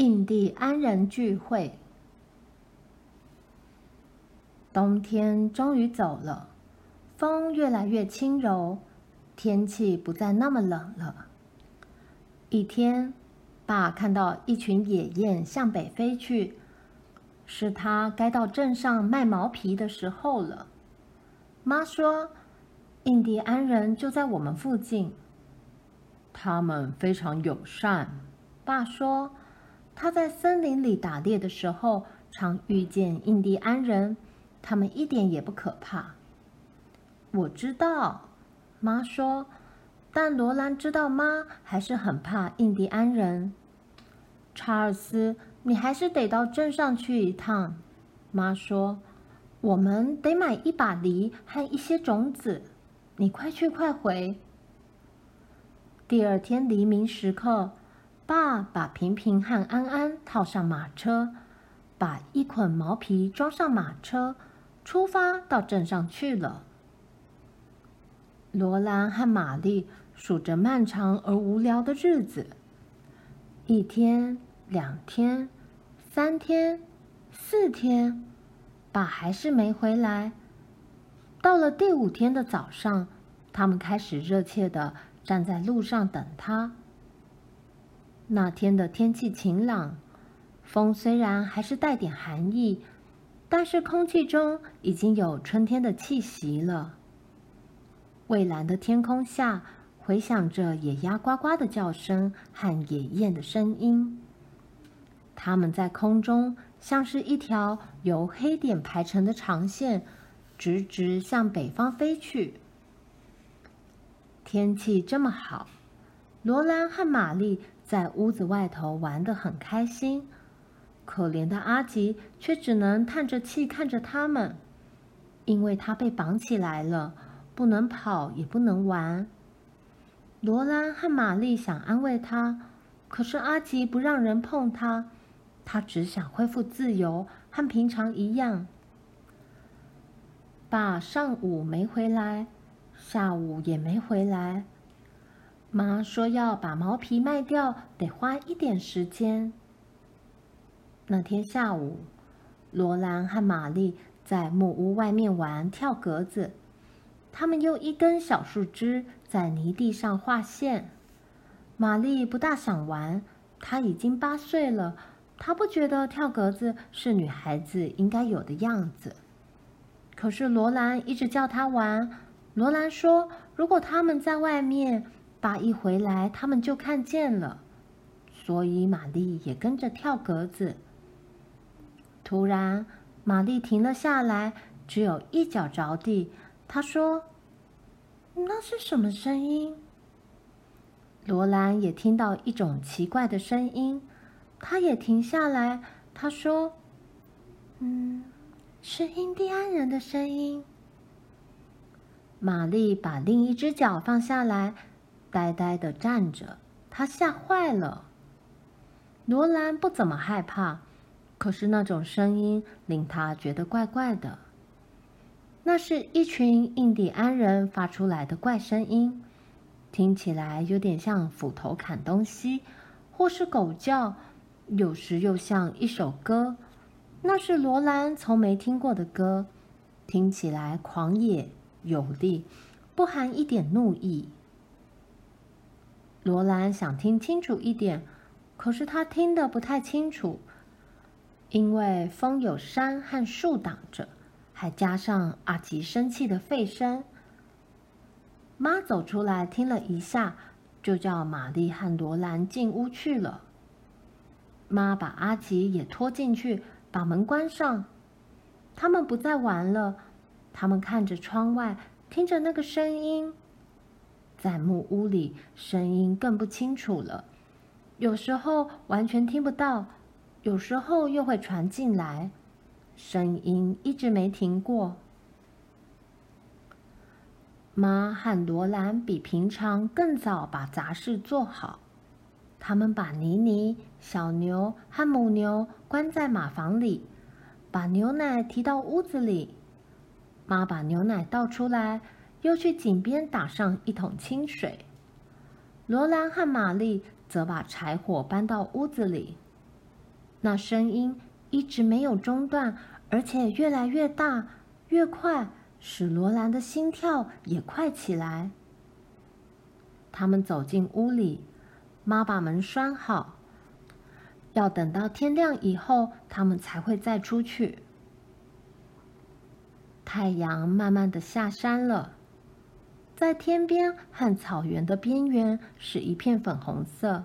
印第安人聚会。冬天终于走了，风越来越轻柔，天气不再那么冷了。一天，爸看到一群野雁向北飞去，是他该到镇上卖毛皮的时候了。妈说：“印第安人就在我们附近，他们非常友善。”爸说：“他在森林里打猎的时候，常遇见印第安人，他们一点也不可怕。”我知道，妈说。但罗兰知道，妈还是很怕印第安人。查尔斯，你还是得到镇上去一趟。妈说：“我们得买一把梨和一些种子。”你快去快回。第二天黎明时刻，爸把平平和安安套上马车，把一捆毛皮装上马车，出发到镇上去了。罗兰和玛丽。数着漫长而无聊的日子，一天、两天、三天、四天，爸还是没回来。到了第五天的早上，他们开始热切的站在路上等他。那天的天气晴朗，风虽然还是带点寒意，但是空气中已经有春天的气息了。蔚蓝的天空下，回响着野鸭呱呱的叫声和野雁的声音，它们在空中像是一条由黑点排成的长线，直直向北方飞去。天气这么好，罗兰和玛丽在屋子外头玩得很开心，可怜的阿吉却只能叹着气看着他们，因为他被绑起来了，不能跑，也不能玩。罗兰和玛丽想安慰他，可是阿吉不让人碰他，他只想恢复自由，和平常一样。爸上午没回来，下午也没回来。妈说要把毛皮卖掉，得花一点时间。那天下午，罗兰和玛丽在木屋外面玩跳格子。他们用一根小树枝在泥地上画线。玛丽不大想玩，她已经八岁了，她不觉得跳格子是女孩子应该有的样子。可是罗兰一直叫她玩。罗兰说：“如果他们在外面，爸一回来，他们就看见了。”所以玛丽也跟着跳格子。突然，玛丽停了下来，只有一脚着地。她说：“那是什么声音？”罗兰也听到一种奇怪的声音，他也停下来。他说：“嗯，是印第安人的声音。”玛丽把另一只脚放下来，呆呆的站着。他吓坏了。罗兰不怎么害怕，可是那种声音令他觉得怪怪的。那是一群印第安人发出来的怪声音，听起来有点像斧头砍东西，或是狗叫，有时又像一首歌。那是罗兰从没听过的歌，听起来狂野有力，不含一点怒意。罗兰想听清楚一点，可是他听得不太清楚，因为风有山和树挡着。还加上阿吉生气的吠声，妈走出来听了一下，就叫玛丽和罗兰进屋去了。妈把阿吉也拖进去，把门关上。他们不再玩了，他们看着窗外，听着那个声音。在木屋里，声音更不清楚了，有时候完全听不到，有时候又会传进来。声音一直没停过。妈和罗兰比平常更早把杂事做好。他们把妮妮、小牛和母牛关在马房里，把牛奶提到屋子里。妈把牛奶倒出来，又去井边打上一桶清水。罗兰和玛丽则把柴火搬到屋子里。那声音一直没有中断，而且越来越大、越快，使罗兰的心跳也快起来。他们走进屋里，妈把门拴好，要等到天亮以后，他们才会再出去。太阳慢慢的下山了，在天边和草原的边缘是一片粉红色。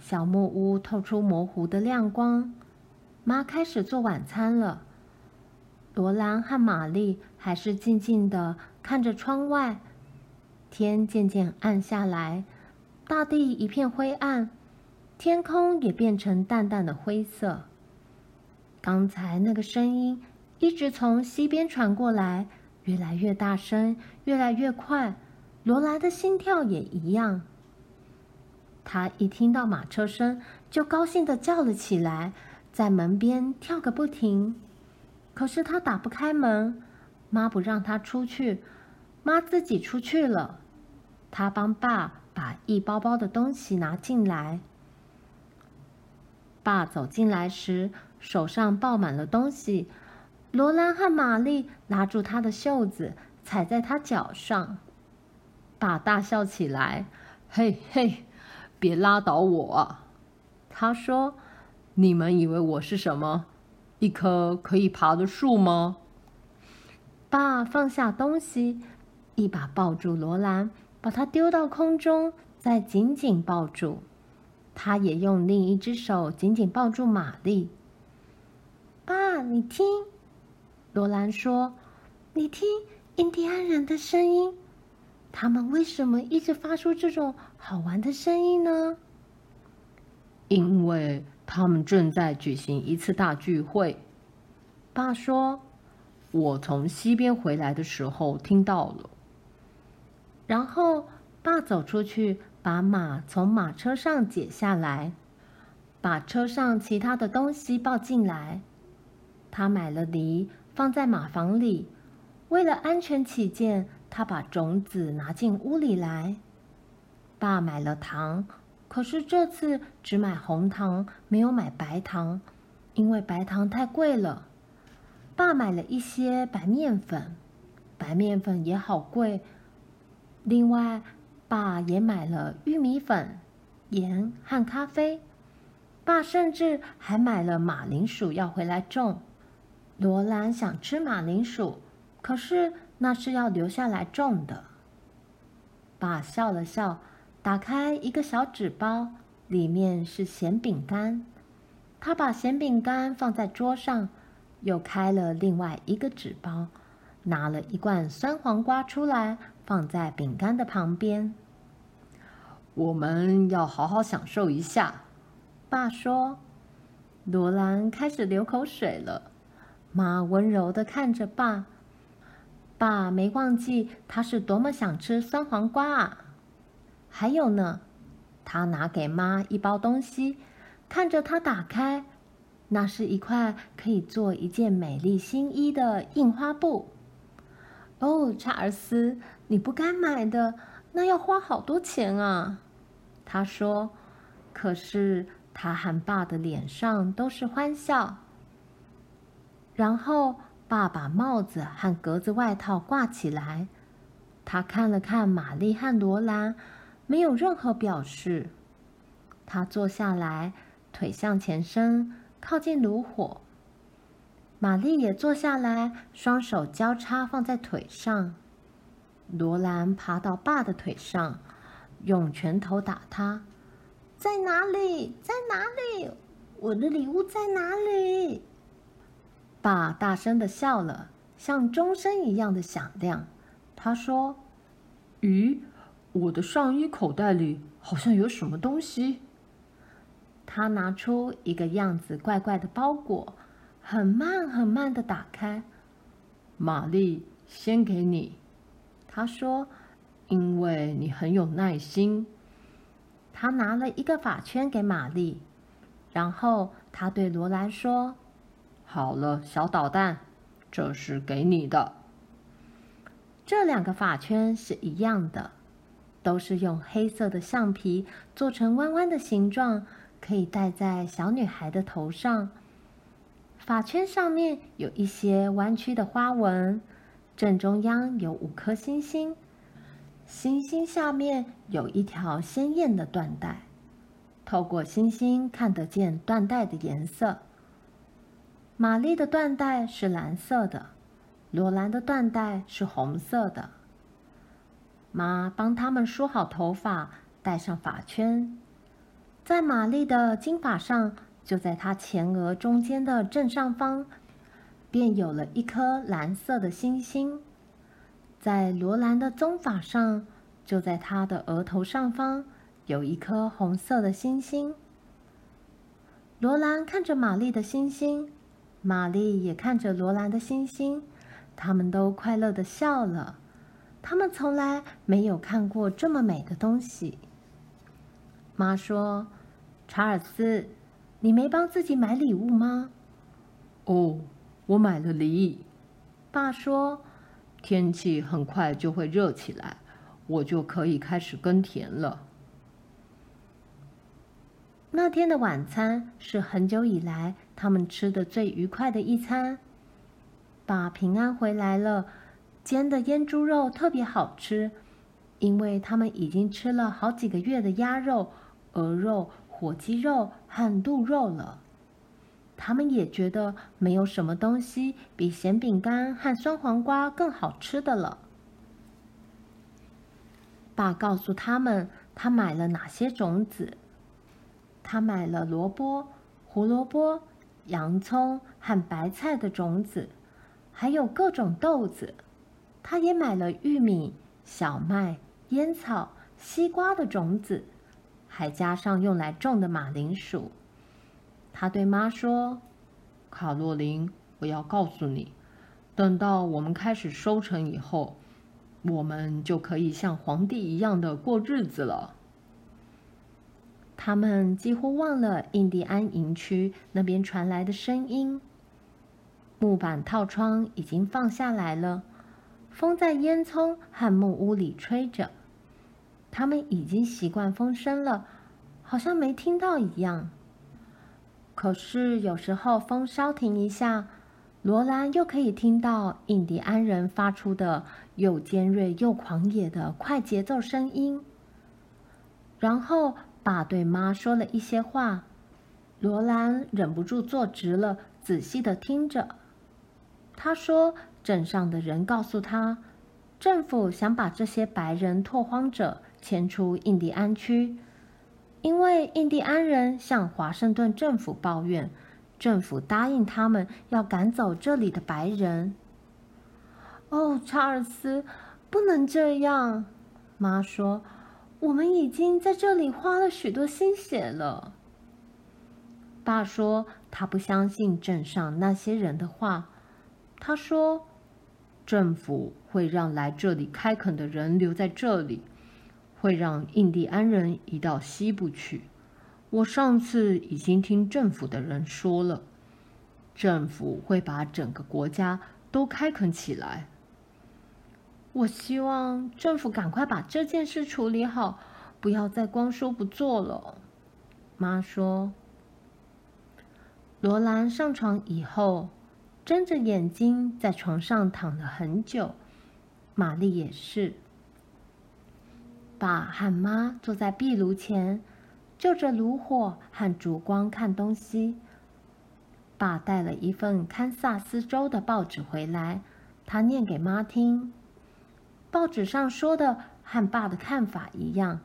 小木屋透出模糊的亮光，妈开始做晚餐了。罗兰和玛丽还是静静的看着窗外。天渐渐暗下来，大地一片灰暗，天空也变成淡淡的灰色。刚才那个声音一直从西边传过来，越来越大声，越来越快。罗兰的心跳也一样。他一听到马车声，就高兴地叫了起来，在门边跳个不停。可是他打不开门，妈不让他出去，妈自己出去了。他帮爸把一包包的东西拿进来。爸走进来时，手上抱满了东西。罗兰和玛丽拉住他的袖子，踩在他脚上。爸大笑起来：“嘿嘿，别拉倒我！”他说：“你们以为我是什么？一棵可以爬的树吗？”爸放下东西，一把抱住罗兰。把它丢到空中，再紧紧抱住。他也用另一只手紧紧抱住玛丽。爸，你听，罗兰说：“你听印第安人的声音，他们为什么一直发出这种好玩的声音呢？”因为他们正在举行一次大聚会。爸说：“我从西边回来的时候听到了。”然后，爸走出去，把马从马车上解下来，把车上其他的东西抱进来。他买了梨，放在马房里。为了安全起见，他把种子拿进屋里来。爸买了糖，可是这次只买红糖，没有买白糖，因为白糖太贵了。爸买了一些白面粉，白面粉也好贵。另外，爸也买了玉米粉、盐和咖啡。爸甚至还买了马铃薯要回来种。罗兰想吃马铃薯，可是那是要留下来种的。爸笑了笑，打开一个小纸包，里面是咸饼干。他把咸饼干放在桌上，又开了另外一个纸包，拿了一罐酸黄瓜出来。放在饼干的旁边。我们要好好享受一下，爸说。罗兰开始流口水了。妈温柔的看着爸，爸没忘记他是多么想吃酸黄瓜啊。还有呢，他拿给妈一包东西，看着他打开，那是一块可以做一件美丽新衣的印花布。哦，查尔斯，你不该买的，那要花好多钱啊。他说。可是他和爸的脸上都是欢笑。然后爸把帽子和格子外套挂起来，他看了看玛丽和罗兰，没有任何表示。他坐下来，腿向前伸，靠近炉火。玛丽也坐下来，双手交叉放在腿上。罗兰爬到爸的腿上，用拳头打他。在哪里？在哪里？我的礼物在哪里？爸大声的笑了，像钟声一样的响亮。他说：“咦，我的上衣口袋里好像有什么东西。”他拿出一个样子怪怪的包裹。很慢很慢的打开，玛丽，先给你。他说：“因为你很有耐心。”他拿了一个发圈给玛丽，然后他对罗兰说：“好了，小捣蛋，这是给你的。”这两个发圈是一样的，都是用黑色的橡皮做成弯弯的形状，可以戴在小女孩的头上。发圈上面有一些弯曲的花纹，正中央有五颗星星，星星下面有一条鲜艳的缎带，透过星星看得见缎带的颜色。玛丽的缎带是蓝色的，罗兰的缎带是红色的。妈帮他们梳好头发，戴上发圈，在玛丽的金发上。就在她前额中间的正上方，便有了一颗蓝色的星星。在罗兰的棕发上，就在她的额头上方，有一颗红色的星星。罗兰看着玛丽的星星，玛丽也看着罗兰的星星，他们都快乐的笑了。他们从来没有看过这么美的东西。妈说：“查尔斯。”你没帮自己买礼物吗？哦，我买了梨。爸说，天气很快就会热起来，我就可以开始耕田了。那天的晚餐是很久以来他们吃的最愉快的一餐。爸平安回来了，煎的腌猪肉特别好吃，因为他们已经吃了好几个月的鸭肉、鹅肉。火鸡肉和鹿肉了，他们也觉得没有什么东西比咸饼干和酸黄瓜更好吃的了。爸告诉他们，他买了哪些种子。他买了萝卜、胡萝卜、洋葱和白菜的种子，还有各种豆子。他也买了玉米、小麦、烟草、西瓜的种子。还加上用来种的马铃薯。他对妈说：“卡洛琳，我要告诉你，等到我们开始收成以后，我们就可以像皇帝一样的过日子了。”他们几乎忘了印第安营区那边传来的声音。木板套窗已经放下来了，风在烟囱和木屋里吹着。他们已经习惯风声了，好像没听到一样。可是有时候风稍停一下，罗兰又可以听到印第安人发出的又尖锐又狂野的快节奏声音。然后爸对妈说了一些话，罗兰忍不住坐直了，仔细的听着。他说：“镇上的人告诉他，政府想把这些白人拓荒者。”迁出印第安区，因为印第安人向华盛顿政府抱怨，政府答应他们要赶走这里的白人。哦，查尔斯，不能这样，妈说，我们已经在这里花了许多心血了。爸说他不相信镇上那些人的话，他说，政府会让来这里开垦的人留在这里。会让印第安人移到西部去。我上次已经听政府的人说了，政府会把整个国家都开垦起来。我希望政府赶快把这件事处理好，不要再光说不做了。妈说。罗兰上床以后，睁着眼睛在床上躺了很久，玛丽也是。爸和妈坐在壁炉前，就着炉火和烛光看东西。爸带了一份堪萨斯州的报纸回来，他念给妈听。报纸上说的和爸的看法一样，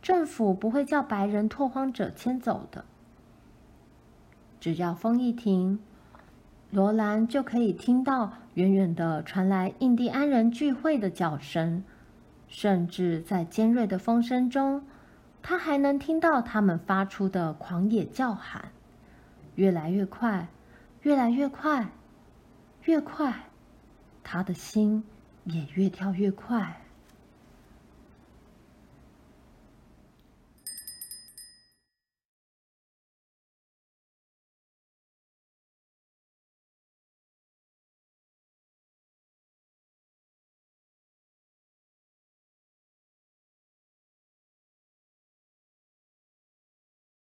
政府不会叫白人拓荒者迁走的。只要风一停，罗兰就可以听到远远的传来印第安人聚会的叫声。甚至在尖锐的风声中，他还能听到他们发出的狂野叫喊，越来越快，越来越快，越快，他的心也越跳越快。